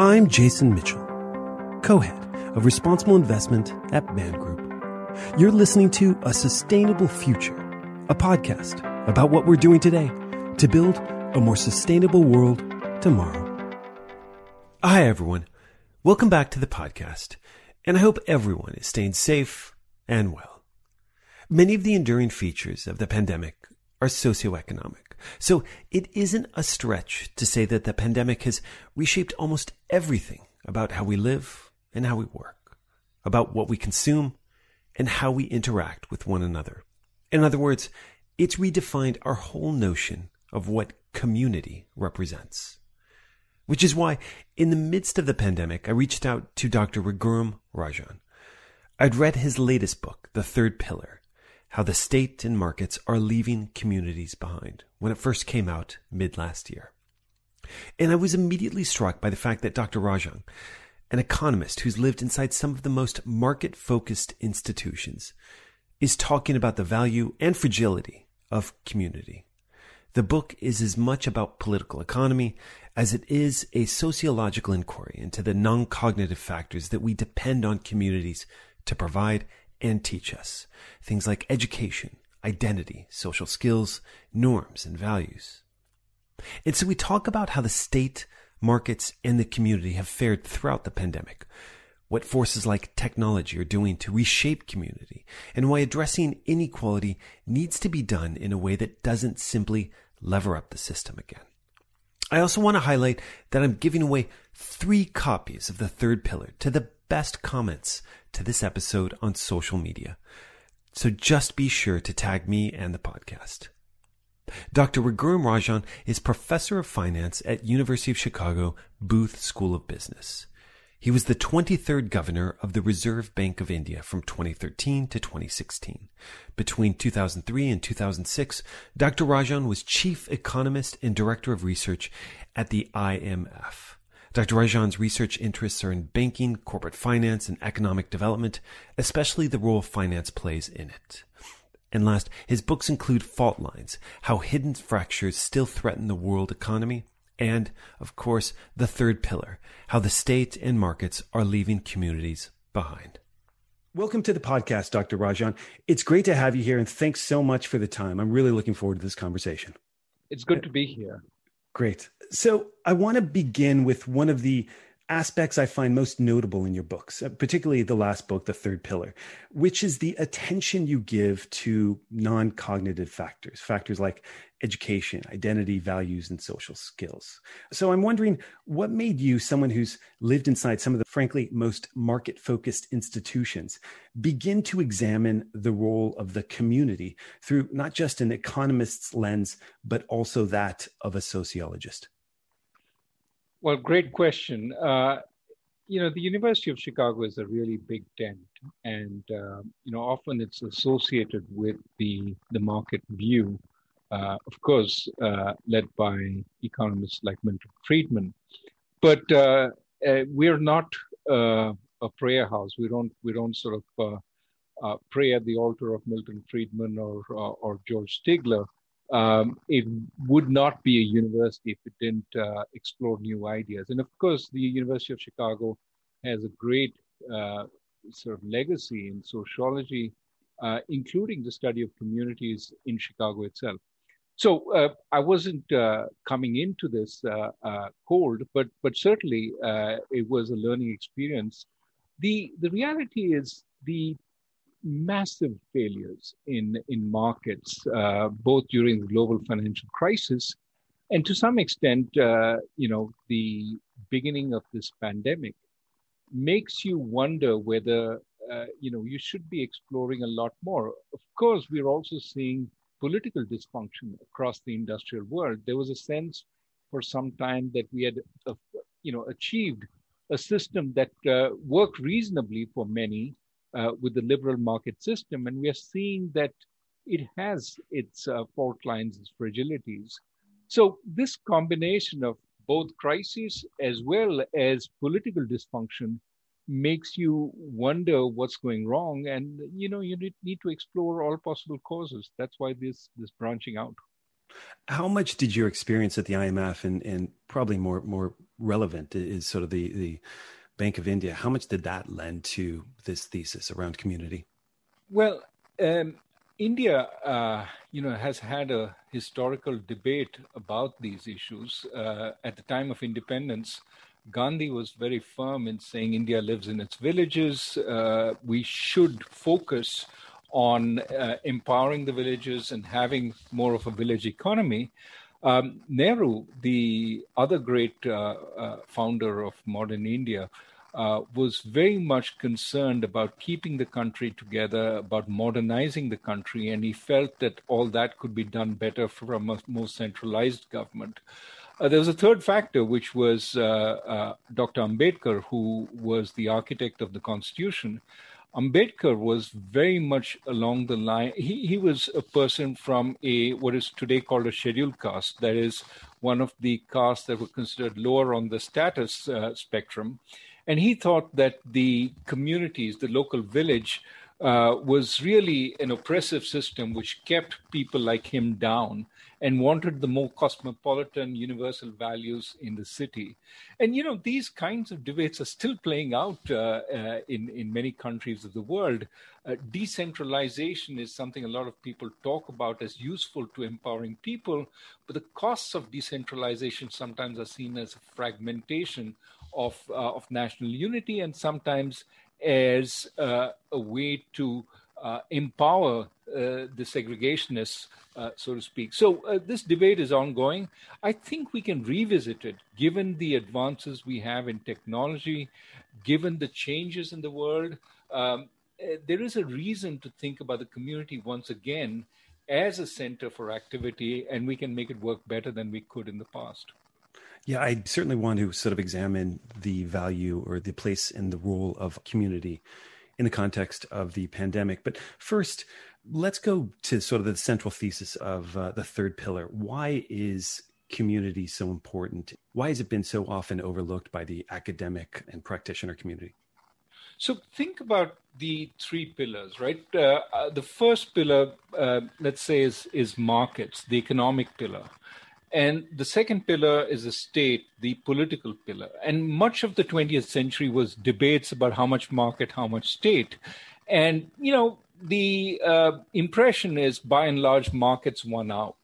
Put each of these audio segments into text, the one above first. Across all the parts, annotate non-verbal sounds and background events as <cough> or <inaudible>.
I'm Jason Mitchell, co head of responsible investment at Man Group. You're listening to A Sustainable Future, a podcast about what we're doing today to build a more sustainable world tomorrow. Hi, everyone. Welcome back to the podcast, and I hope everyone is staying safe and well. Many of the enduring features of the pandemic are socioeconomic. So it isn't a stretch to say that the pandemic has reshaped almost everything about how we live and how we work, about what we consume and how we interact with one another. In other words, it's redefined our whole notion of what community represents. Which is why, in the midst of the pandemic, I reached out to Dr. Raghuram Rajan. I'd read his latest book, The Third Pillar, how the state and markets are leaving communities behind when it first came out mid last year. And I was immediately struck by the fact that Dr. Rajan, an economist who's lived inside some of the most market focused institutions, is talking about the value and fragility of community. The book is as much about political economy as it is a sociological inquiry into the non cognitive factors that we depend on communities to provide and teach us. Things like education, identity, social skills, norms, and values. And so we talk about how the state, markets, and the community have fared throughout the pandemic, what forces like technology are doing to reshape community, and why addressing inequality needs to be done in a way that doesn't simply lever up the system again. I also want to highlight that I'm giving away three copies of the third pillar to the best comments to this episode on social media. So just be sure to tag me and the podcast. Dr. Raghuram Rajan is professor of finance at University of Chicago Booth School of Business. He was the 23rd governor of the Reserve Bank of India from 2013 to 2016. Between 2003 and 2006, Dr. Rajan was chief economist and director of research at the IMF. Dr. Rajan's research interests are in banking, corporate finance, and economic development, especially the role finance plays in it. And last, his books include Fault Lines, How Hidden Fractures Still Threaten the World Economy, and, of course, The Third Pillar, How the State and Markets Are Leaving Communities Behind. Welcome to the podcast, Dr. Rajan. It's great to have you here, and thanks so much for the time. I'm really looking forward to this conversation. It's good to be here. Great. So I want to begin with one of the aspects I find most notable in your books, uh, particularly the last book, The Third Pillar, which is the attention you give to non cognitive factors, factors like education, identity, values, and social skills. So I'm wondering what made you, someone who's lived inside some of the frankly most market focused institutions, begin to examine the role of the community through not just an economist's lens, but also that of a sociologist? Well, great question. Uh, you know, the University of Chicago is a really big tent, and uh, you know, often it's associated with the the market view. Uh, of course, uh, led by economists like Milton Friedman, but uh, uh, we're not a prayer house. We don't we don't sort of pray at the altar of Milton Friedman or or, or George Stigler um, it would not be a university if it didn't uh, explore new ideas. And of course, the University of Chicago has a great uh, sort of legacy in sociology, uh, including the study of communities in Chicago itself. So uh, I wasn't uh, coming into this uh, cold, but but certainly it was a learning experience. The the reality is the massive failures in, in markets, uh, both during the global financial crisis and to some extent, uh, you know, the beginning of this pandemic makes you wonder whether, uh, you know, you should be exploring a lot more. Of course, we're also seeing political dysfunction across the industrial world. There was a sense for some time that we had, uh, you know, achieved a system that uh, worked reasonably for many, uh, with the liberal market system. And we are seeing that it has its uh, fault lines, its fragilities. So, this combination of both crises as well as political dysfunction makes you wonder what's going wrong and you know you need, to explore all possible causes that's why this this branching out How much did your experience at the IMF and, and probably more more relevant is sort of the, the Bank of India, how much did that lend to this thesis around community? Well, um, India, uh, you know, has had a historical debate about these issues. Uh, at the time of independence, Gandhi was very firm in saying India lives in its villages. Uh, we should focus on uh, empowering the villages and having more of a village economy. Um, Nehru, the other great uh, uh, founder of modern India, uh, was very much concerned about keeping the country together, about modernizing the country, and he felt that all that could be done better from a more centralized government. Uh, there was a third factor, which was uh, uh Dr. Ambedkar, who was the architect of the Constitution. Ambedkar was very much along the line. He, he was a person from a what is today called a scheduled caste, that is one of the castes that were considered lower on the status uh, spectrum. And he thought that the communities, the local village, uh, was really an oppressive system which kept people like him down and wanted the more cosmopolitan universal values in the city. And, you know, these kinds of debates are still playing out uh, uh, in, in many countries of the world. Uh, decentralization is something a lot of people talk about as useful to empowering people, but the costs of decentralization sometimes are seen as fragmentation of, uh, of national unity and sometimes as uh, a way to uh, empower uh, the segregationists, so to speak. So this debate is ongoing. I think we can revisit it given the advances we have in technology, given the changes in the world. Um, there is a reason to think about the community once again as a center for activity, and we can make it work better than we could in the past. Yeah, I certainly want to sort of examine the value or the place and the role of community in the context of the pandemic. But first, let's go to sort of the central thesis of uh, the third pillar. Why is community so important? Why has it been so often overlooked by the academic and practitioner community? So think about the three pillars, right? Uh, uh, the first pillar, uh, let's say, is is markets, the economic pillar. And the second pillar is the state, the political pillar. And much of the 20th century was debates about how much market, how much state. And, you know, the uh, impression is by and large, markets won out.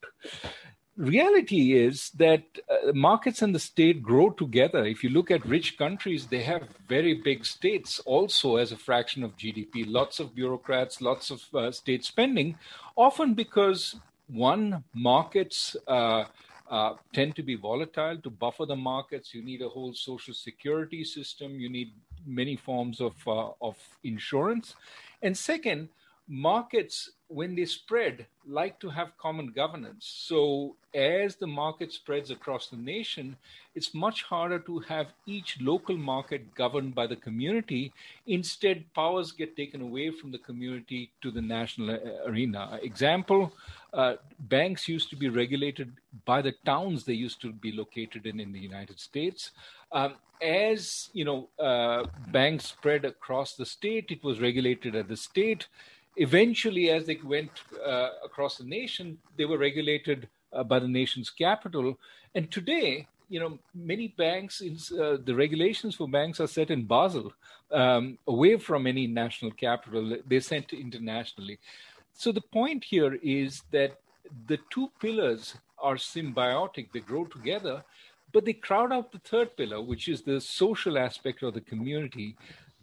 Reality is that uh, markets and the state grow together. If you look at rich countries, they have very big states also as a fraction of GDP, lots of bureaucrats, lots of uh, state spending, often because one, markets uh, tend to be volatile. To buffer the markets, you need a whole social security system. You need many forms of uh, of insurance. And second, markets when they spread like to have common governance. So as the market spreads across the nation it's much harder to have each local market governed by the community. Instead powers get taken away from the community to the national uh, arena. Example uh, banks used to be regulated by the towns they used to be located in in the united states. Um, as you know uh, banks spread across the state it was regulated at the state eventually, as they went uh, across the nation, they were regulated uh, by the nation's capital. And today, you know, many banks, in, uh, the regulations for banks are set in Basel, um, away from any national capital. They're sent internationally. So the point here is that the two pillars are symbiotic, they grow together, but they crowd out the third pillar, which is the social aspect of the community.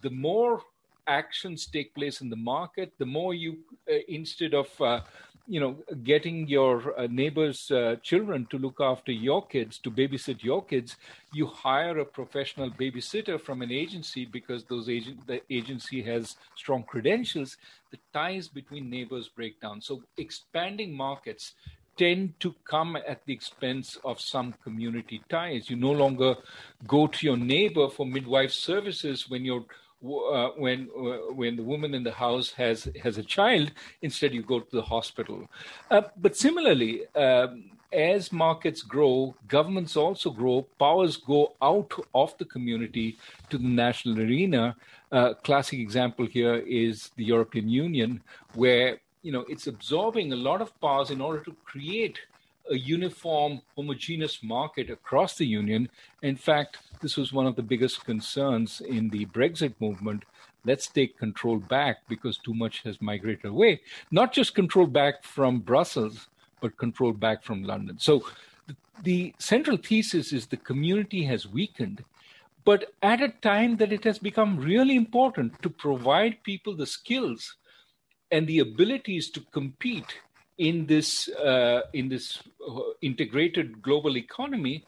The more actions take place in the market, the more you, uh, instead of uh, you know getting your uh, neighbors' uh, children to look after your kids, to babysit your kids, you hire a professional babysitter from an agency because those agent the agency has strong credentials. The ties between neighbors break down. So expanding markets tend to come at the expense of some community ties. You no longer go to your neighbor for midwife services when you're uh, when uh, when the woman in the house has has a child, instead you go to the hospital. Uh, but similarly, um, as markets grow, governments also grow. Powers go out of the community to the national arena. Uh, classic example here is the European Union, where you know it's absorbing a lot of powers in order to create a uniform, homogeneous market across the union. In fact, this was one of the biggest concerns in the Brexit movement. Let's take control back because too much has migrated away. Not just control back from Brussels, but control back from London. So the central thesis is the community has weakened, but at a time that it has become really important to provide people the skills and the abilities to compete in this uh, in this uh, integrated global economy,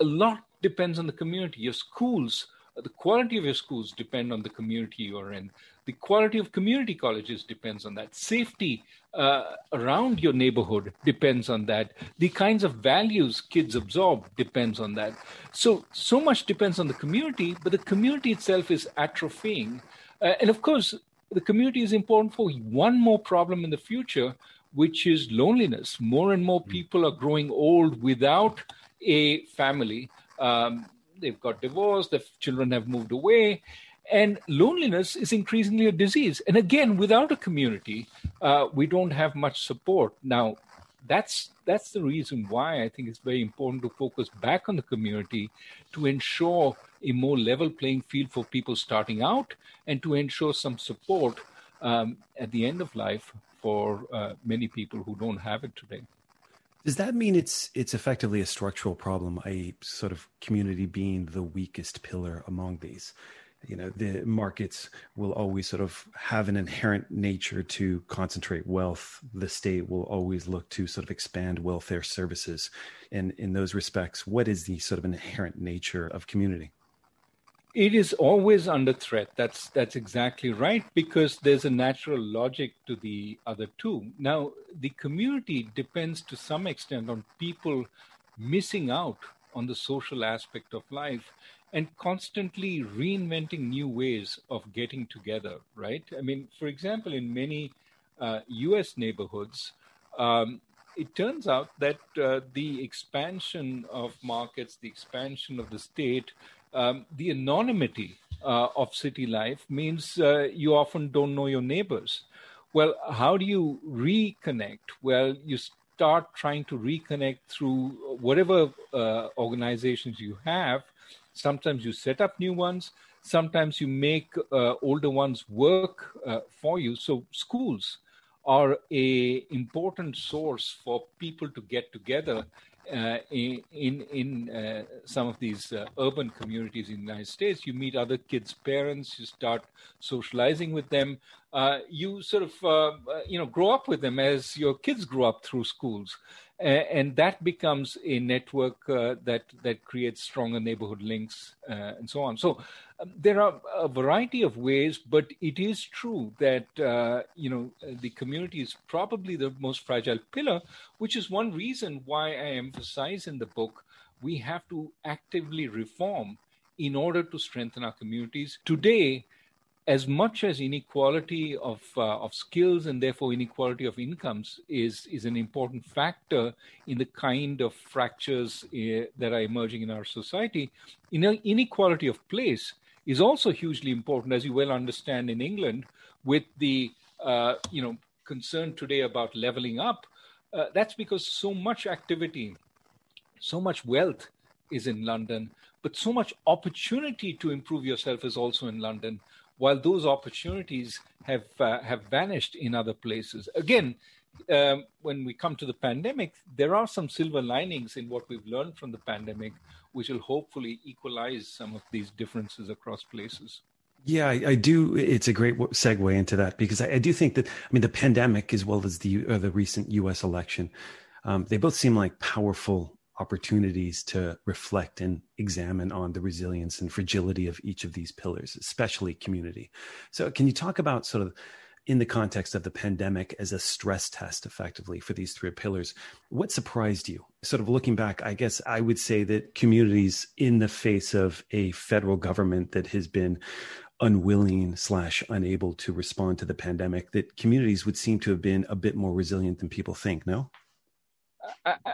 a lot depends on the community. Your schools, the quality of your schools depend on the community you're in. The quality of community colleges depends on that. Safety uh, around your neighborhood depends on that. The kinds of values kids absorb depends on that. So so much depends on the community, but the community itself is atrophying. Uh, and of course, the community is important for one more problem in the future, which is loneliness. More and more hmm. people are growing old without a family. Um, they've got divorced, their children have moved away, and loneliness is increasingly a disease. And again, without a community, uh, we don't have much support. Now, that's that's the reason why I think it's very important to focus back on the community to ensure a more level playing field for people starting out and to ensure some support um, at the end of life for uh, many people who don't have it today. Does that mean it's it's effectively a structural problem, a sort of community being the weakest pillar among these? You know, the markets will always sort of have an inherent nature to concentrate wealth. The state will always look to sort of expand welfare services. And in those respects, what is the sort of inherent nature of community? It is always under threat. That's that's exactly right because there's a natural logic to the other two. Now, the community depends to some extent on people missing out on the social aspect of life and constantly reinventing new ways of getting together, right? I mean, for example, in many uh, US neighborhoods, um, it turns out that uh, the expansion of markets, the expansion of the state, um, the anonymity uh, of city life means uh, you often don't know your neighbors. Well, how do you reconnect? Well, you start trying to reconnect through whatever uh, organizations you have. Sometimes you set up new ones. Sometimes you make uh, older ones work uh, for you. So schools are a important source for people to get together uh, in in uh, some of these uh, urban communities in the United States, you meet other kids' parents, you start socializing with them, uh, you sort of uh, uh, you know grow up with them as your kids grow up through schools, and that becomes a network that that creates stronger neighborhood links and so on. So um, there are a variety of ways, but it is true that uh, you know the community is probably the most fragile pillar, which is one reason why I emphasize in the book we have to actively reform in order to strengthen our communities. Today, as much as inequality of uh, of skills and therefore inequality of incomes is is an important factor in the kind of fractures uh, that are emerging in our society, inequality of place is also hugely important, as you well understand in England, with the uh, you know concern today about leveling up. Uh, that's because so much activity, so much wealth is in London, but so much opportunity to improve yourself is also in London. While those opportunities have uh, have vanished in other places. Again, um, when we come to the pandemic, there are some silver linings in what we've learned from the pandemic, which will hopefully equalize some of these differences across places. Yeah, I, I do. It's a great segue into that because I, I, do think that I mean the pandemic as well as the uh, the recent U.S. election, um, they both seem like powerful opportunities to reflect and examine on the resilience and fragility of each of these pillars, especially community. So, can you talk about sort of in the context of the pandemic as a stress test effectively for these three pillars. What surprised you? Sort of looking back, I guess I would say that communities in the face of a federal government that has been unwilling slash unable to respond to the pandemic, that communities would seem to have been a bit more resilient than people think, no?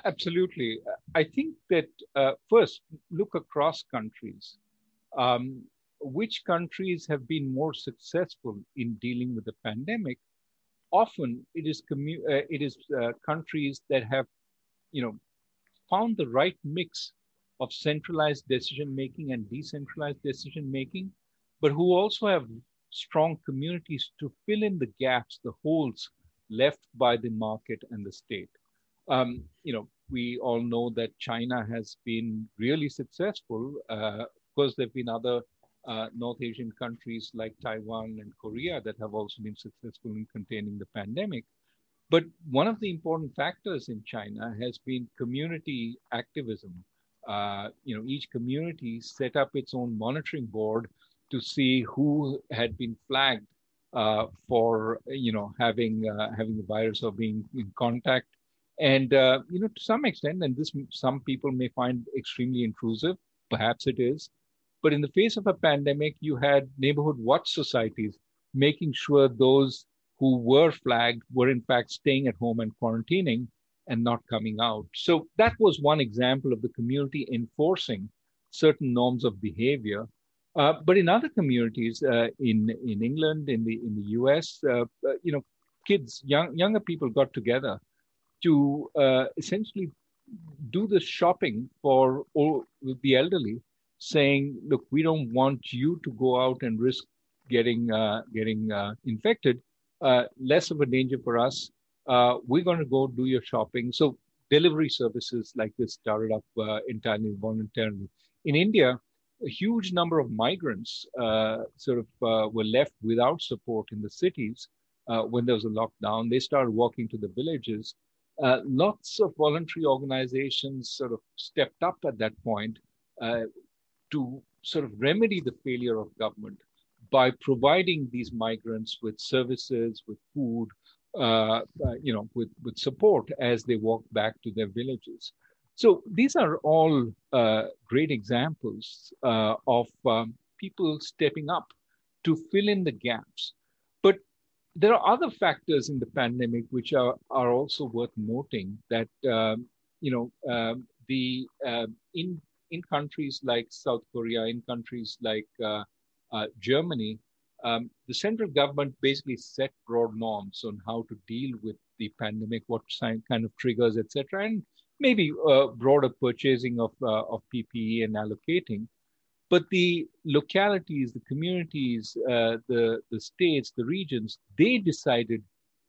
Absolutely. I think that uh, first, look across countries. Um, which countries have been more successful in dealing with the pandemic, often it is, commu- uh, it is uh, countries that have you know, found the right mix of centralized decision making and decentralized decision making, but who also have strong communities to fill in the gaps, the holes left by the market and the state. Um, you know, we all know that China has been really successful. Uh, of course, there have been other uh, North Asian countries like Taiwan and Korea that have also been successful in containing the pandemic. But one of the important factors in China has been community activism. Uh, you know, each community set up its own monitoring board to see who had been flagged uh, for you know having uh, having the virus or being in contact and uh, you know to some extent and this some people may find extremely intrusive perhaps it is but in the face of a pandemic you had neighborhood watch societies making sure those who were flagged were in fact staying at home and quarantining and not coming out. So that was one example of the community enforcing certain norms of behavior. Uh, but in other communities uh, in in England, in the in the US, uh, uh, you know, kids, young younger people got together to uh, essentially do the shopping for all the elderly, saying, "Look, we don't want you to go out and risk getting getting infected. less of a danger for us. we're going to go do your shopping." So delivery services like this started up entirely voluntarily. In India, a huge number of migrants uh, sort of uh, were left without support in the cities uh, when there was a lockdown. They started walking to the villages. Uh, lots of voluntary organizations sort of stepped up at that point uh, to sort of remedy the failure of government by providing these migrants with services, with food, uh, you know, with, with support as they walk back to their villages. So these are all uh, great examples uh, of um, people stepping up to fill in the gaps. There are other factors in the pandemic which are, are also worth noting that, um, you know, um, the uh, in, in countries like South Korea, in countries like uh, uh, Germany, um, the central government basically set broad norms on how to deal with the pandemic, what kind of triggers, etc. And maybe uh, broader purchasing of, uh, of PPE and allocating. But the localities, the communities, uh, the, the states, the regions, they decided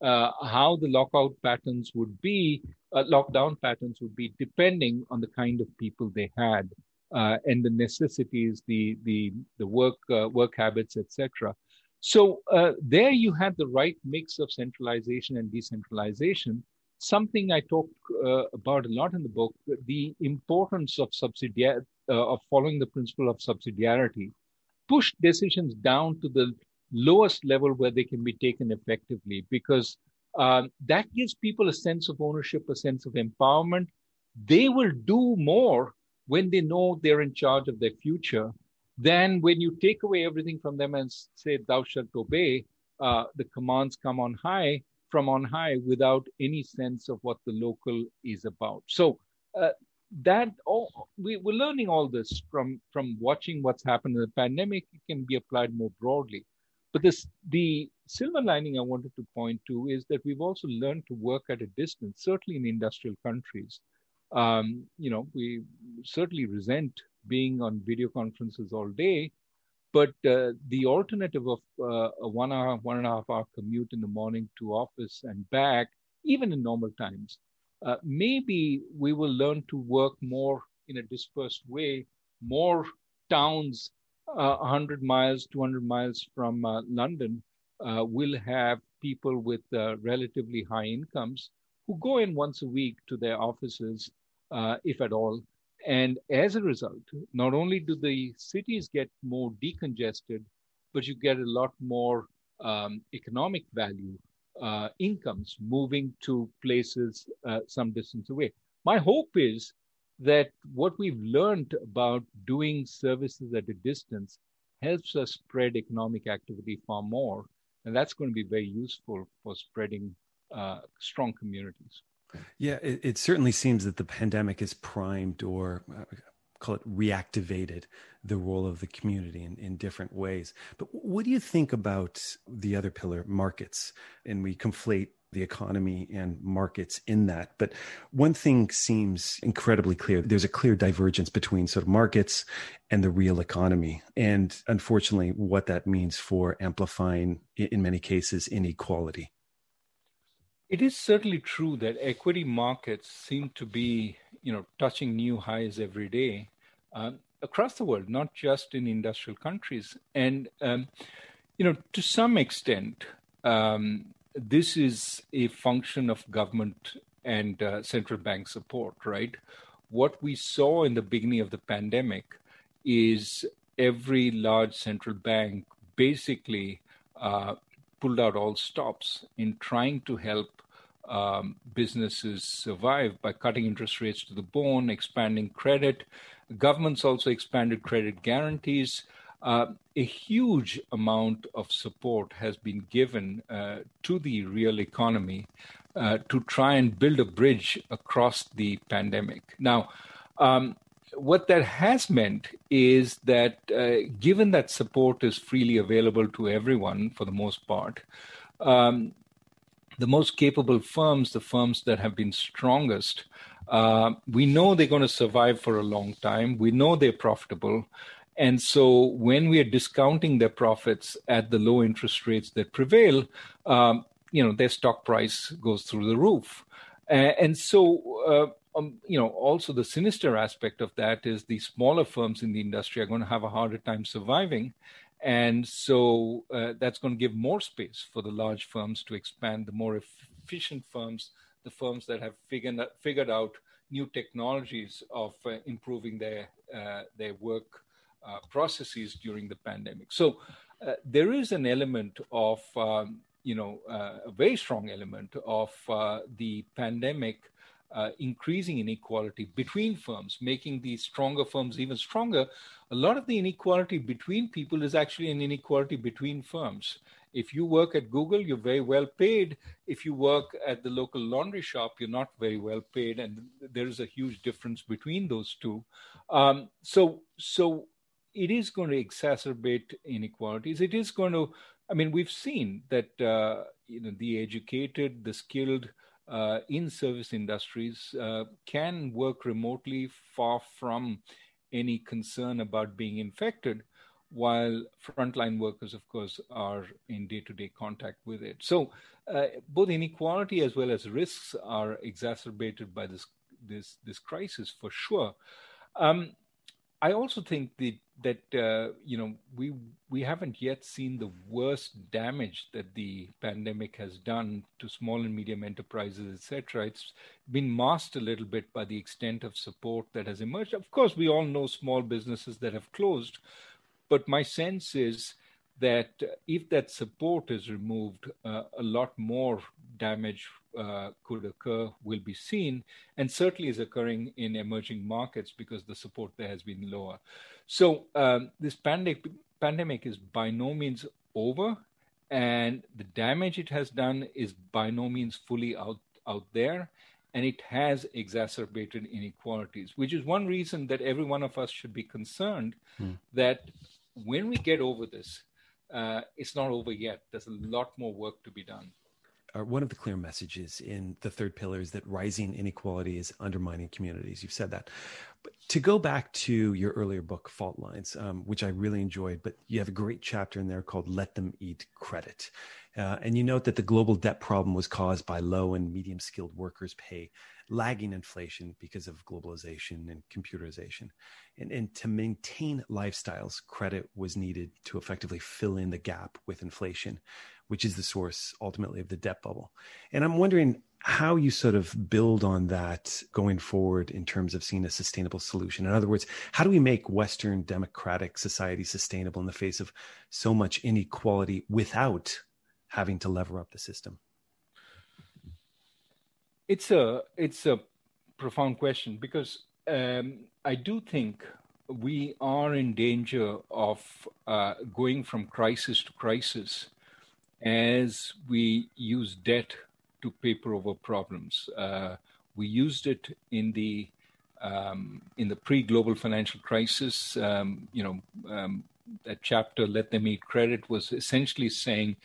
uh, how the lockout patterns would be, uh, lockdown patterns would be, depending on the kind of people they had uh, and the necessities, the, the, the work, work habits, etc. So there you had the right mix of centralization and decentralization something I talk uh, about a lot in the book, the importance of subsidiar- uh, of following the principle of subsidiarity, push decisions down to the lowest level where they can be taken effectively, because uh, that gives people a sense of ownership, a sense of empowerment. They will do more when they know they're in charge of their future than when you take away everything from them and say, "Thou shalt obey." Uh, the commands come on high from on high without any sense of what the local is about. So uh, that all we, we're learning all this from from watching what's happened in the pandemic. It can be applied more broadly. But this the silver lining I wanted to point to is that we've also learned to work at a distance, certainly in industrial countries. Um, you know, we certainly resent being on video conferences all day, but uh, the alternative of uh, a one hour, one and a half hour commute in the morning to office and back, even in normal times, uh, maybe we will learn to work more in a dispersed way. More towns, uh, 100 miles, 200 miles from uh, London, uh, will have people with relatively high incomes who go in once a week to their offices, if at all, and as a result, not only do the cities get more decongested, but you get a lot more um, economic value, uh, incomes moving to places uh, some distance away. My hope is that what we've learned about doing services at a distance helps us spread economic activity far more. And that's going to be very useful for spreading uh, strong communities. Yeah, it, it, certainly seems that the pandemic has primed or uh, call it reactivated the role of the community in, in different ways. But what do you think about the other pillar, markets? And we conflate the economy and markets in that. But one thing seems incredibly clear there's a clear divergence between sort of markets and the real economy. And unfortunately, what that means for amplifying, in many cases, inequality. It is certainly true that equity markets seem to be, you know, touching new highs every day um, across the world, not just in industrial countries. And, um, you know, to some extent, um, this is a function of government and uh, central bank support, right? What we saw in the beginning of the pandemic is every large central bank basically uh, pulled out all stops in trying to help um, businesses survive by cutting interest rates to the bone, expanding credit. Governments also expanded credit guarantees. Uh, a huge amount of support has been given uh, to the real economy uh, to try and build a bridge across the pandemic. Now, um, what that has meant is that uh, given that support is freely available to everyone for the most part, um, the most capable firms, the firms that have been strongest, uh, we know they're going to survive for a long time. We know they're profitable. And so when we are discounting their profits at the low interest rates that prevail, um, you know, their stock price goes through the roof. And so, uh, um, you know, also the sinister aspect of that is the smaller firms in the industry are going to have a harder time surviving. And so uh, that's going to give more space for the large firms to expand, the more efficient firms, the firms that have figured, figured out new technologies of uh, improving their, uh, their work uh, processes during the pandemic. So uh, there is an element of, um, you know, uh, a very strong element of the pandemic uh, increasing inequality between firms, making the stronger firms even stronger. A lot of the inequality between people is actually an inequality between firms. If you work at Google, you're very well paid. If you work at the local laundry shop, you're not very well paid, and there is a huge difference between those two. Um, so, so it is going to exacerbate inequalities. It is going to, I mean, we've seen that uh, you know the educated, the skilled uh, in service industries uh, can work remotely far from any concern about being infected, while frontline workers, of course, are in day-to-day contact with it. So uh, both inequality as well as risks are exacerbated by this this this crisis for sure. Um, I also think that that uh, you know we we haven't yet seen the worst damage that the pandemic has done to small and medium enterprises, etc. It's been masked a little bit by the extent of support that has emerged. Of course, we all know small businesses that have closed, but my sense is that if that support is removed, uh, a lot more damage uh, could occur, will be seen, and certainly is occurring in emerging markets because the support there has been lower. So um, this pandemic, pandemic is by no means over, and the damage it has done is by no means fully out out there, and it has exacerbated inequalities, which is one reason that every one of us should be concerned mm. that when we get over this, uh, it's not over yet. There's a lot more work to be done are one of the clear messages in the third pillar is that rising inequality is undermining communities. You've said that. But to go back to your earlier book, Fault Lines, um, which I really enjoyed, but you have a great chapter in there called Let Them Eat Credit. Uh, and you note that the global debt problem was caused by low and medium skilled workers' pay, lagging inflation because of globalization and computerization. And, and to maintain lifestyles, credit was needed to effectively fill in the gap with inflation which is the source ultimately of the debt bubble. And I'm wondering how you sort of build on that going forward in terms of seeing a sustainable solution. In other words, how do we make Western democratic society sustainable in the face of so much inequality without having to lever up the system? It's a it's a profound question because um, I do think we are in danger of uh, going from crisis to crisis as we use debt to paper over problems. Uh, we used it in the um, in the pre-global financial crisis, um, you know, um, that chapter "Let Them Eat Credit" was essentially saying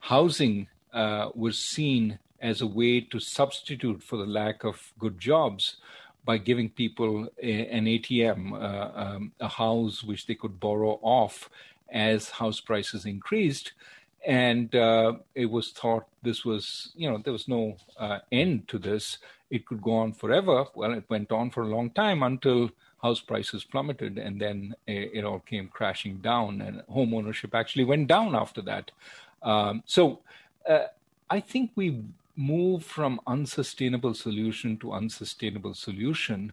housing uh, was seen as a way to substitute for the lack of good jobs by giving people a, an ATM, uh, um, a house which they could borrow off as house prices increased. And uh, it was thought this was, you know, there was no uh, end to this. It could go on forever. Well, it went on for a long time until house prices plummeted, and then it, all came crashing down, and home ownership actually went down after that. Um, so uh, I think we move from unsustainable solution to unsustainable solution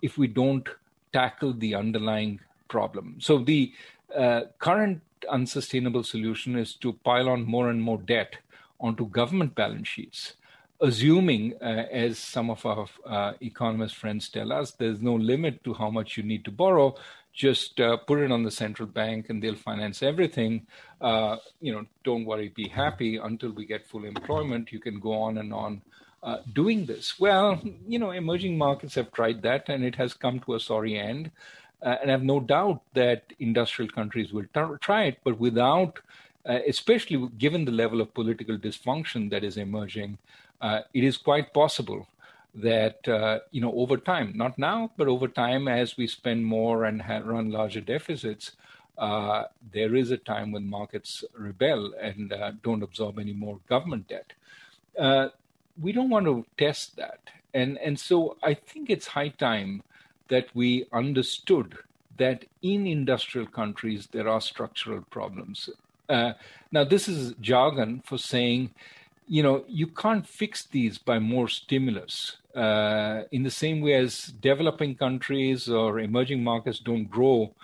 if we don't tackle the underlying problem. So the uh, current unsustainable solution is to pile on more and more debt onto government balance sheets, assuming, uh, as some of our uh, economist friends tell us, there's no limit to how much you need to borrow just uh, put it on the central bank and they'll finance everything. Uh, you know, don't worry, be happy until we get full employment. You can go on and on uh, doing this. Well, you know, emerging markets have tried that and it has come to a sorry end. Uh, and I have no doubt that industrial countries will try it, but without, uh, especially given the level of political dysfunction that is emerging, uh, it is quite possible that uh, you know over time, not now, but over time, as we spend more and run larger deficits, uh, there is a time when markets rebel and uh, don't absorb any more government debt. We don't want to test that, and and so I think it's high time that we understood that in industrial countries there are structural problems. Uh, now, this is jargon for saying you know, you can't fix these by more stimulus. Uh, in the same way as developing countries or emerging markets don't grow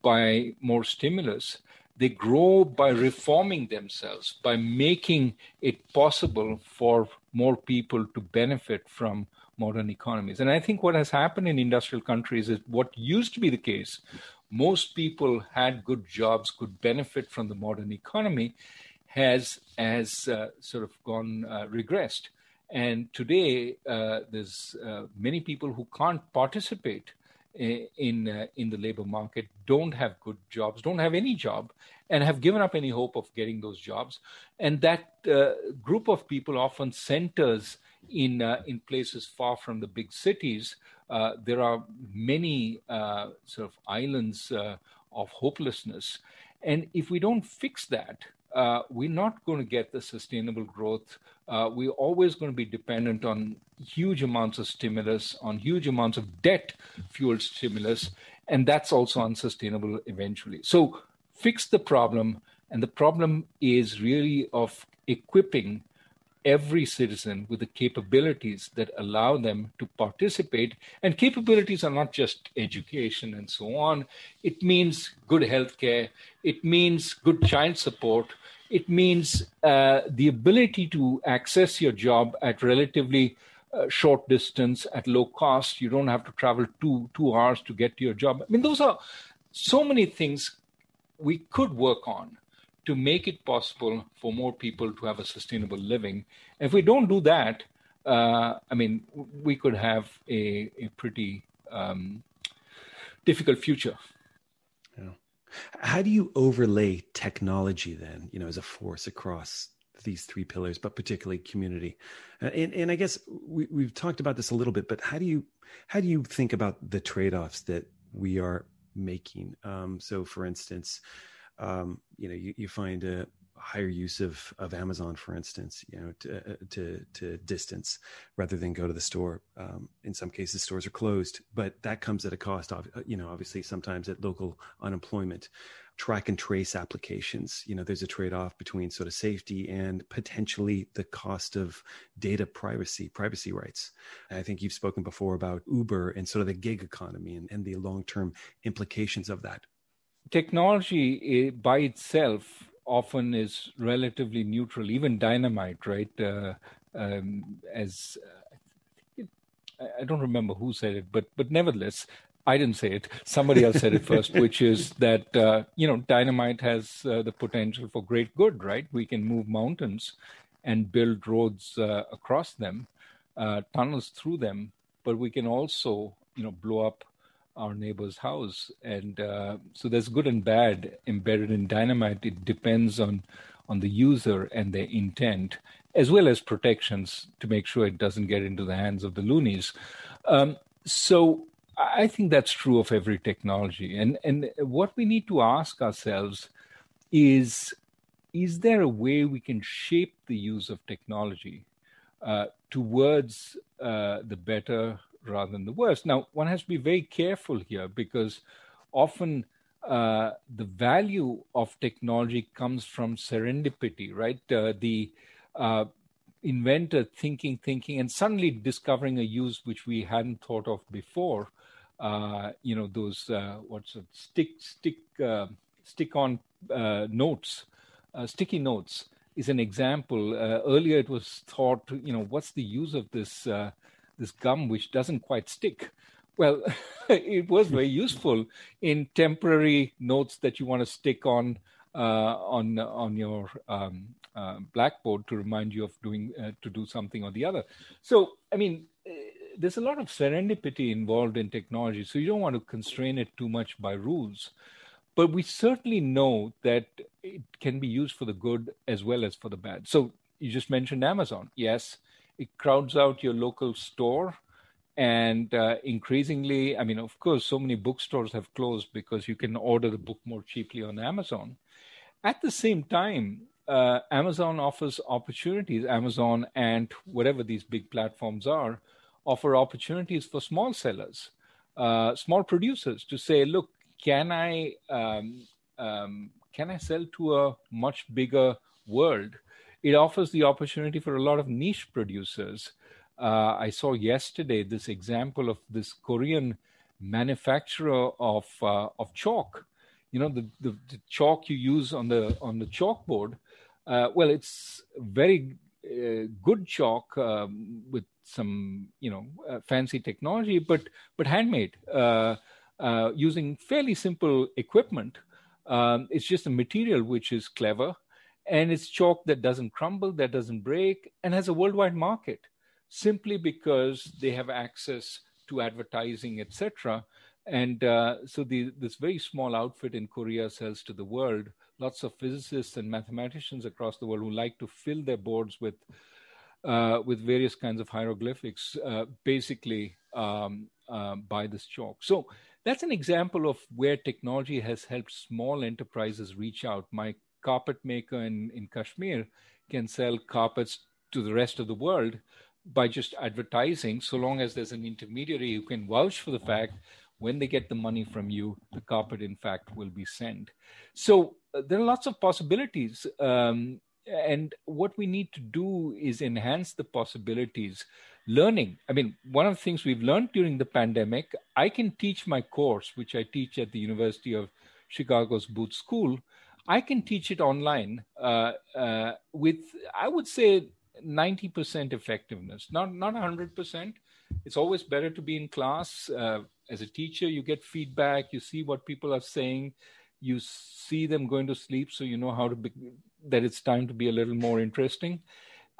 by more stimulus, they grow by reforming themselves, by making it possible for more people to benefit from modern economies. And I think what has happened in industrial countries is what used to be the case. Most people had good jobs, could benefit from the modern economy has has uh, sort of gone uh, regressed. And today, uh, there's uh, many people who can't participate in uh, in the labor market, don't have good jobs, don't have any job, and have given up any hope of getting those jobs. And that uh, group of people often centers in in places far from the big cities. there are many sort of islands of hopelessness, and if we don't fix that, uh, we're not going to get the sustainable growth. Uh, we're always going to be dependent on huge amounts of stimulus, on huge amounts of debt fueled stimulus, and that's also unsustainable eventually. So, fix the problem, and the problem is really of equipping every citizen with the capabilities that allow them to participate. And capabilities are not just education and so on. It means good healthcare. It means good child support. It means uh, the ability to access your job at relatively uh, short distance at low cost. You don't have to travel two two hours to get to your job. I mean, those are so many things we could work on to make it possible for more people to have a sustainable living. If we don't do that, uh, I mean, we could have a, a pretty um, difficult future. Yeah. How do you overlay technology then, you know, as a force across these three pillars, but particularly community? Uh, and, and I guess we, we've talked about this a little bit, but how do you how do you think about the trade offs that we are making? Um, so, for instance, um, you know, you, you find a higher use of of Amazon, for instance, you know, to uh, to, to distance rather than go to the store. Um, in some cases, stores are closed, but that comes at a cost. Of, uh, you know, obviously, sometimes at local unemployment. Track and trace applications. You know, there's a trade off between sort of safety and potentially the cost of data privacy, privacy rights. I think you've spoken before about Uber and sort of the gig economy and, and the long term implications of that technology by itself often is relatively neutral, even dynamite, right? Uh, um, as uh, I don't remember who said it, but but nevertheless, I didn't say it. Somebody else said it first, <laughs> which is that uh, you know dynamite has uh, the potential for great good, right? We can move mountains and build roads uh, across them, uh, tunnels through them, but we can also you know blow up our neighbor's house. And uh, so there's good and bad embedded in dynamite. It depends on on the user and their intent, as well as protections to make sure it doesn't get into the hands of the loonies. Um, so I think that's true of every technology. And and what we need to ask ourselves is is there a way we can shape the use of technology uh, towards uh, the better rather than the worst. Now, one has to be very careful here because often uh, the value of technology comes from serendipity, right? Uh, the uh, inventor thinking, thinking, and suddenly discovering a use which we hadn't thought of before. Uh, you know, those what's it, stick stick stick on notes uh, sticky notes is an example. Uh, earlier, it was thought, you know, what's the use of this uh, this gum which doesn't quite stick? Well, <laughs> it was very useful in temporary notes that you want to stick on uh, on on your um, uh, blackboard to remind you of doing uh, to do something or the other. So, I mean, there's a lot of serendipity involved in technology, so you don't want to constrain it too much by rules. But we certainly know that it can be used for the good as well as for the bad. So you just mentioned Amazon. Yes, it crowds out your local store. And uh, increasingly, I mean, of course, so many bookstores have closed because you can order the book more cheaply on Amazon. At the same time, uh, Amazon offers opportunities. Amazon and whatever these big platforms are offer opportunities for small sellers, uh, small producers to say, look, can I um, um, can I sell to a much bigger world? It offers the opportunity for a lot of niche producers. Uh, I saw yesterday this example of this Korean manufacturer of uh, of chalk. You know the, the, the, chalk you use on the on the chalkboard. Uh, well, it's very uh, good chalk um, with some you know uh, fancy technology, but but handmade. Uh, using fairly simple equipment. Um, it's just a material which is clever and it's chalk that doesn't crumble, that doesn't break, and has a worldwide market simply because they have access to advertising, etc. And uh, so the, this very small outfit in Korea sells to the world. Lots of physicists and mathematicians across the world who like to fill their boards with uh, with various kinds of hieroglyphics, uh, basically um, uh, by this chalk. So that's an example of where technology has helped small enterprises reach out. My carpet maker in, in Kashmir can sell carpets to the rest of the world by just advertising, so long as there's an intermediary who can vouch for the fact when they get the money from you, the carpet, in fact, will be sent. So uh, there are lots of possibilities. Um, and what we need to do is enhance the possibilities learning i mean one of the things we've learned during the pandemic i can teach my course which i teach at the university of chicago's booth school i can teach it online uh, uh, with i would say 90% effectiveness. Not not 100% it's always better to be in class uh, as a teacher. You get feedback. You see what people are saying. You see them going to sleep so you know how to be, that it's time to be a little more interesting.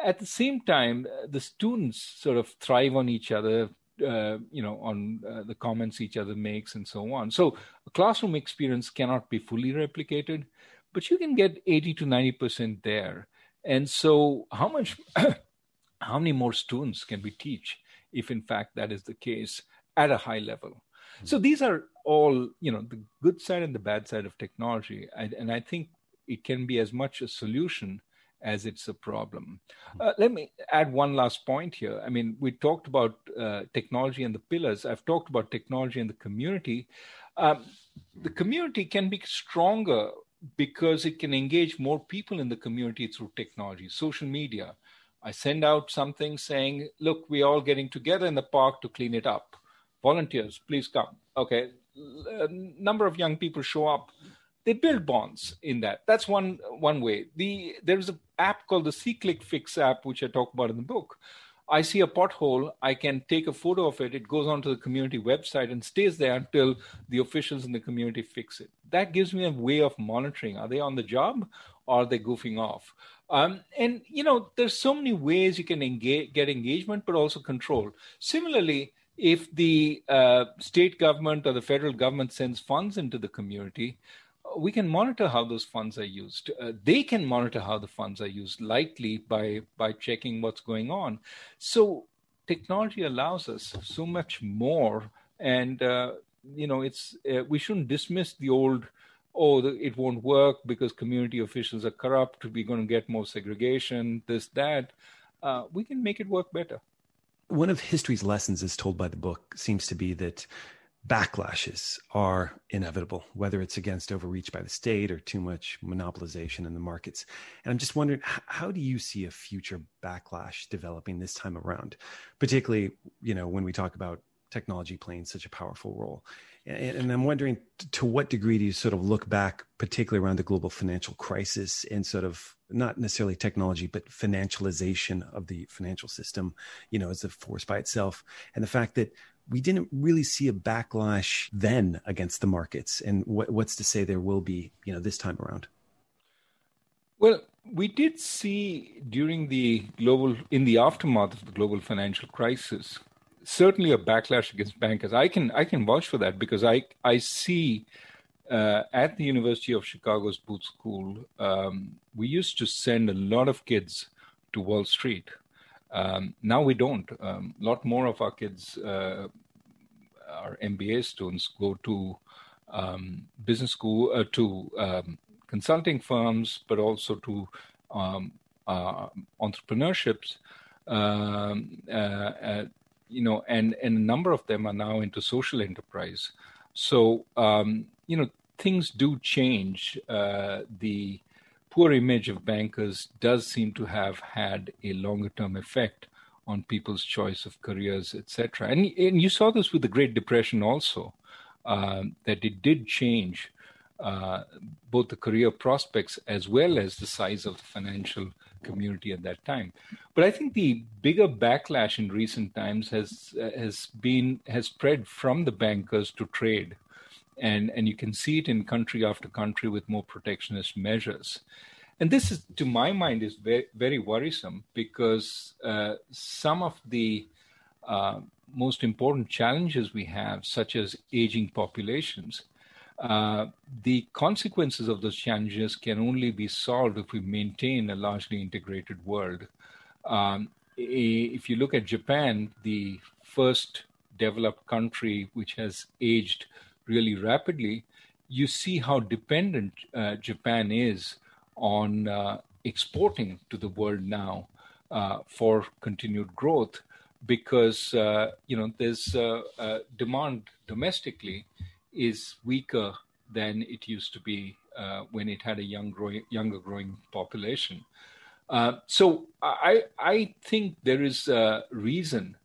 At the same time, the students sort of thrive on each other, uh, you know, on uh, the comments each other makes and so on. So a classroom experience cannot be fully replicated, but you can get 80 to 90% there. And so how much, <coughs> how many more students can we teach if in fact that is the case at a high level? Mm-hmm. So these are all, you know, the good side and the bad side of technology. And, and I think it can be as much a solution as it's a problem. Uh, let me add one last point here. I mean, we talked about uh, technology and the pillars. I've talked about technology and the community. Um, the community can be stronger because it can engage more people in the community through technology, social media. I send out something saying, look, we're all getting together in the park to clean it up. Volunteers, please come. Okay. A uh, number of young people show up they build bonds in that. That's one one way. The there's an app called the SeeClickFix app, which I talk about in the book. I see a pothole, I can take a photo of it. It goes onto the community website and stays there until the officials in the community fix it. That gives me a way of monitoring. Are they on the job or are they goofing off? Um, and you know, there's so many ways you can engage, get engagement, but also control. Similarly, if the uh, state government or the federal government sends funds into the community, we can monitor how those funds are used. Uh, they can monitor how the funds are used, likely by by checking what's going on. So technology allows us so much more, and uh, you know, it's uh, we shouldn't dismiss the old. Oh, the, it won't work because community officials are corrupt. We're going to get more segregation. This, that. Uh, we can make it work better. One of history's lessons, as told by the book, seems to be that backlashes are inevitable, whether it's against overreach by the state or too much monopolization in the markets. And I'm just wondering, how do you see a future backlash developing this time around, particularly, you know, when we talk about technology playing such a powerful role? And, I'm wondering to what degree do you sort of look back, particularly around the global financial crisis and sort of not necessarily technology, but financialization of the financial system, you know, as a force by itself. And the fact that we didn't really see a backlash then against the markets. And what, what's to say there will be, you know, this time around? Well, we did see during the global, in the aftermath of the global financial crisis, certainly a backlash against bankers. I can I can vouch for that because I I see uh, at the University of Chicago's Booth School, um, we used to send a lot of kids to Wall Street um, now we don't. A um, lot more of our kids, uh, our MBA students, go to um, business school, uh, to um, consulting firms, but also to um, uh, entrepreneurships. Um, uh, uh, you know, and and a number of them are now into social enterprise. So you know, things do change. Uh, the poor image of bankers does seem to have had a longer term effect on people's choice of careers, etc. And, and you saw this with the Great Depression also, uh, that it did change uh, both the career prospects as well as the size of the financial community at that time. But I think the bigger backlash in recent times has uh, has been has spread from the bankers to trade and and you can see it in country after country with more protectionist measures. And this is to my mind is very, very worrisome because uh, some of the uh, most important challenges we have such as aging populations uh, the consequences of those challenges can only be solved if we maintain a largely integrated world. Um, if you look at japan the first developed country which has aged really rapidly, you see how dependent uh, Japan is on uh, exporting to the world now uh, for continued growth because uh, you know there's uh, uh, demand domestically is weaker than it used to be when it had a young growing, younger growing population. so I I think there is a reason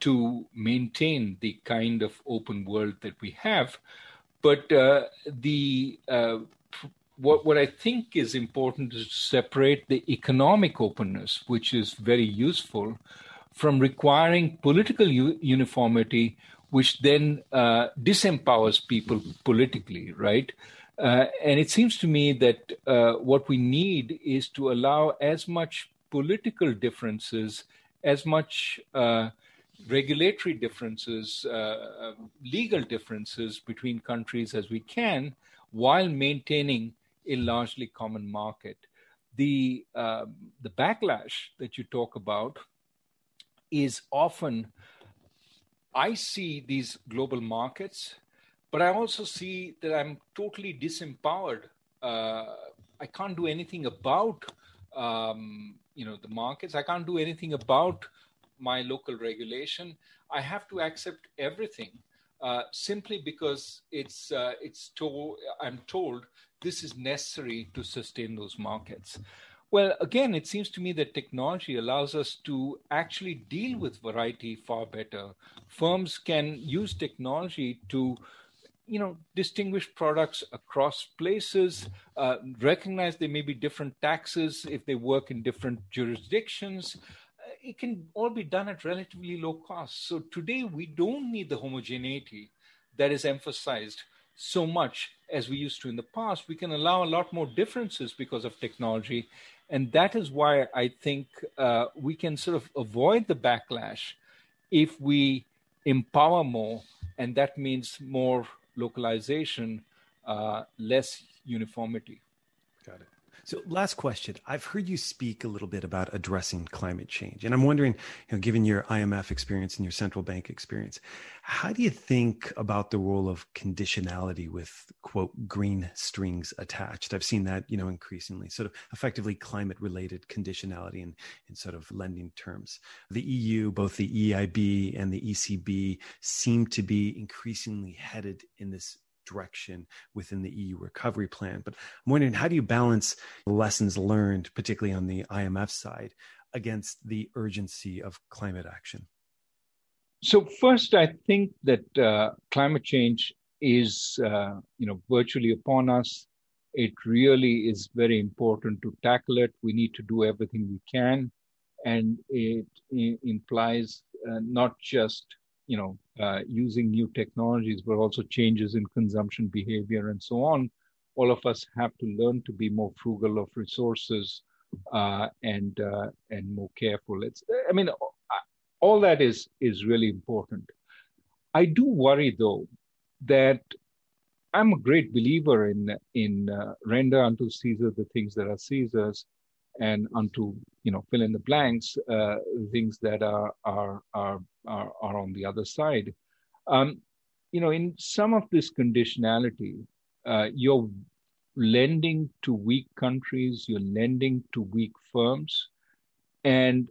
to maintain the kind of open world that we have. But uh, the uh, what what I think is important is to separate the economic openness, which is very useful, from requiring political u- uniformity, which then uh, disempowers people politically, right? Uh, and it seems to me that uh, what we need is to allow as much political differences, as much uh, regulatory differences, uh, um, legal differences between countries as we can, while maintaining a largely common market. The um, the backlash that you talk about is often I see these global markets, but I also see that I'm totally disempowered. Uh, I can't do anything about um, you know the markets. I can't do anything about my local regulation. I have to accept everything uh, simply because it's uh, it's told I'm told this is necessary to sustain those markets. Well, again, it seems to me that technology allows us to actually deal with variety far better. Firms can use technology to you know distinguish products across places uh, recognize there may be different taxes if they work in different jurisdictions it can all be done at relatively low cost. So today we don't need the homogeneity that is emphasized so much as we used to in the past. We can allow a lot more differences because of technology. And that is why I think uh, we can sort of avoid the backlash if we empower more, and that means more localization, uh, less uniformity. Got it. So, last question. I've heard you speak a little bit about addressing climate change. And I'm wondering, you know, given your IMF experience and your central bank experience, how do you think about the role of conditionality with, quote, green strings attached? I've seen that, you know, increasingly, sort of effectively climate related conditionality in, in sort of lending terms. The EU, both the EIB and the ECB, seem to be increasingly headed in this direction within the EU recovery plan. But I'm wondering, how do you balance lessons learned, particularly on the IMF side, against the urgency of climate action? So first, I think that uh, climate change is, uh, you know, virtually upon us. It really is very important to tackle it. We need to do everything we can, and it, implies uh, not just you know, uh, using new technologies, but also changes in consumption behavior and so on. All of us have to learn to be more frugal of resources uh, and uh, and more careful. It's, I mean, all that is is really important. I do worry though that I'm a great believer in in uh, render unto Caesar the things that are Caesar's, and unto you know fill in the blanks uh, things that are, are are are are on the other side um, you know in some of this conditionality uh, you're lending to weak countries you're lending to weak firms and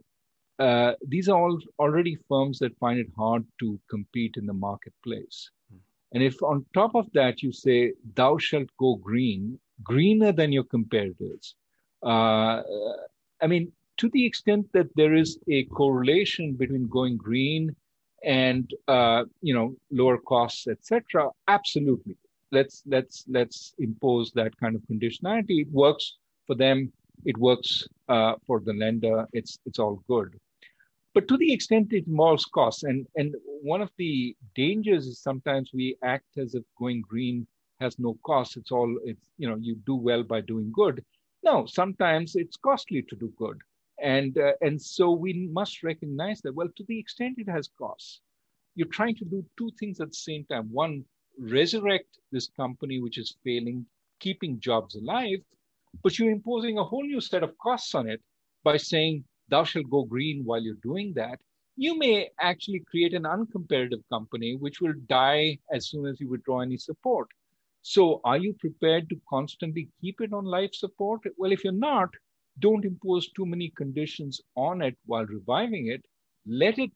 uh, these are all already firms that find it hard to compete in the marketplace hmm. and if on top of that you say thou shalt go green greener than your competitors uh, I mean, to the extent that there is a correlation between going green and uh, you know lower costs, etc. Absolutely, let's let's let's impose that kind of conditionality. It works for them. It works uh, for the lender. It's it's all good. But to the extent it involves costs, and and one of the dangers is sometimes we act as if going green has no cost. It's all it's you know you do well by doing good no, sometimes it's costly to do good. And, uh, and so we must recognize that, well, to the extent it has costs, you're trying to do two things at the same time. One, resurrect this company which is failing, keeping jobs alive, but you're imposing a whole new set of costs on it by saying, thou shalt go green while you're doing that. You may actually create an uncompetitive company which will die as soon as you withdraw any support. So, are you prepared to constantly keep it on life support? Well, if you're not, don't impose too many conditions on it while reviving it. Let it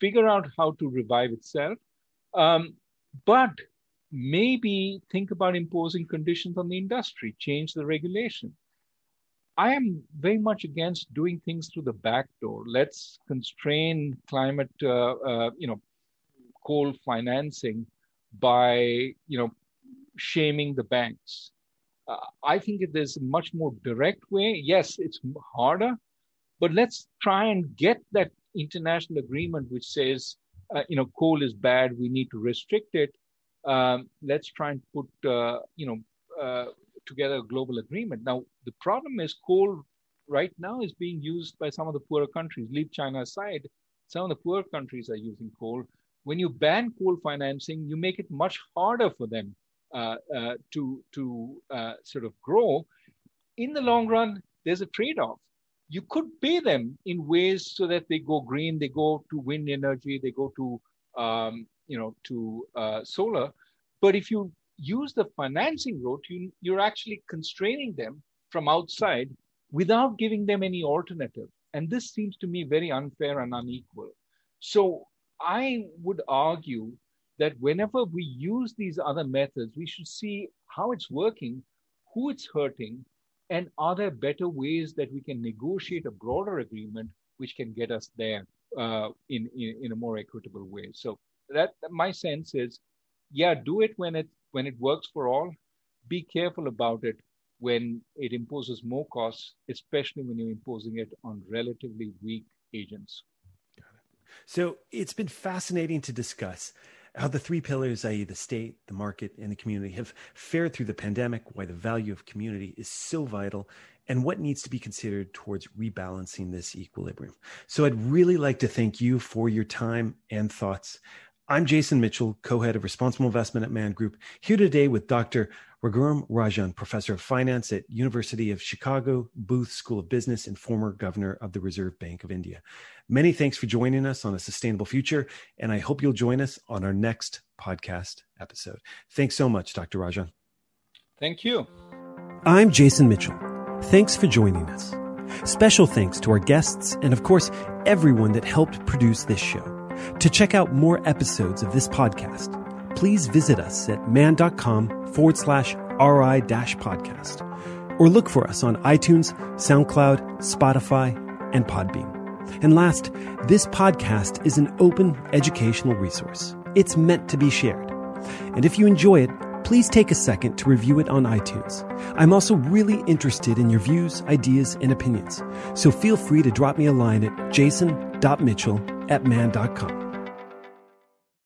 figure out how to revive itself. Um, but maybe think about imposing conditions on the industry, change the regulation. I am very much against doing things through the back door. Let's constrain climate, uh, uh, you know, coal financing by, you know, shaming the banks. Uh, I think there's a much more direct way. Yes, it's harder, but let's try and get that international agreement which says, uh, you know, coal is bad, we need to restrict it. Um, let's try and put, uh, you know, uh, together a global agreement. Now, the problem is coal right now is being used by some of the poorer countries. Leave China aside, some of the poor countries are using coal. When you ban coal financing, you make it much harder for them to to uh, sort of grow, in the long run, there's a trade-off. You could pay them in ways so that they go green, they go to wind energy, they go to um, you know to solar. But if you use the financing route, you, you're actually constraining them from outside without giving them any alternative. And this seems to me very unfair and unequal. So I would argue that whenever we use these other methods, we should see how it's working, who it's hurting, and are there better ways that we can negotiate a broader agreement which can get us there uh, in, in, in a more equitable way. So that my sense is, yeah, do it when it when it works for all. Be careful about it when it imposes more costs, especially when you're imposing it on relatively weak agents. So it's been fascinating to discuss how the three pillars, i.e., the state, the market, and the community, have fared through the pandemic, why the value of community is so vital, and what needs to be considered towards rebalancing this equilibrium. So, I'd really like to thank you for your time and thoughts. I'm Jason Mitchell, co head of responsible investment at Man Group, here today with Dr. Raghuram Rajan, professor of finance at University of Chicago Booth School of Business and former governor of the Reserve Bank of India. Many thanks for joining us on a sustainable future, and I hope you'll join us on our next podcast episode. Thanks so much, Dr. Rajan. Thank you. I'm Jason Mitchell. Thanks for joining us. Special thanks to our guests and, of course, everyone that helped produce this show. To check out more episodes of this podcast, please visit us at man.com forward slash RI dash podcast or look for us on iTunes, SoundCloud, Spotify, and Podbean. And last, this podcast is an open educational resource. It's meant to be shared. And if you enjoy it, please take a second to review it on iTunes. I'm also really interested in your views, ideas, and opinions. So feel free to drop me a line at jason.mitchell at man.com.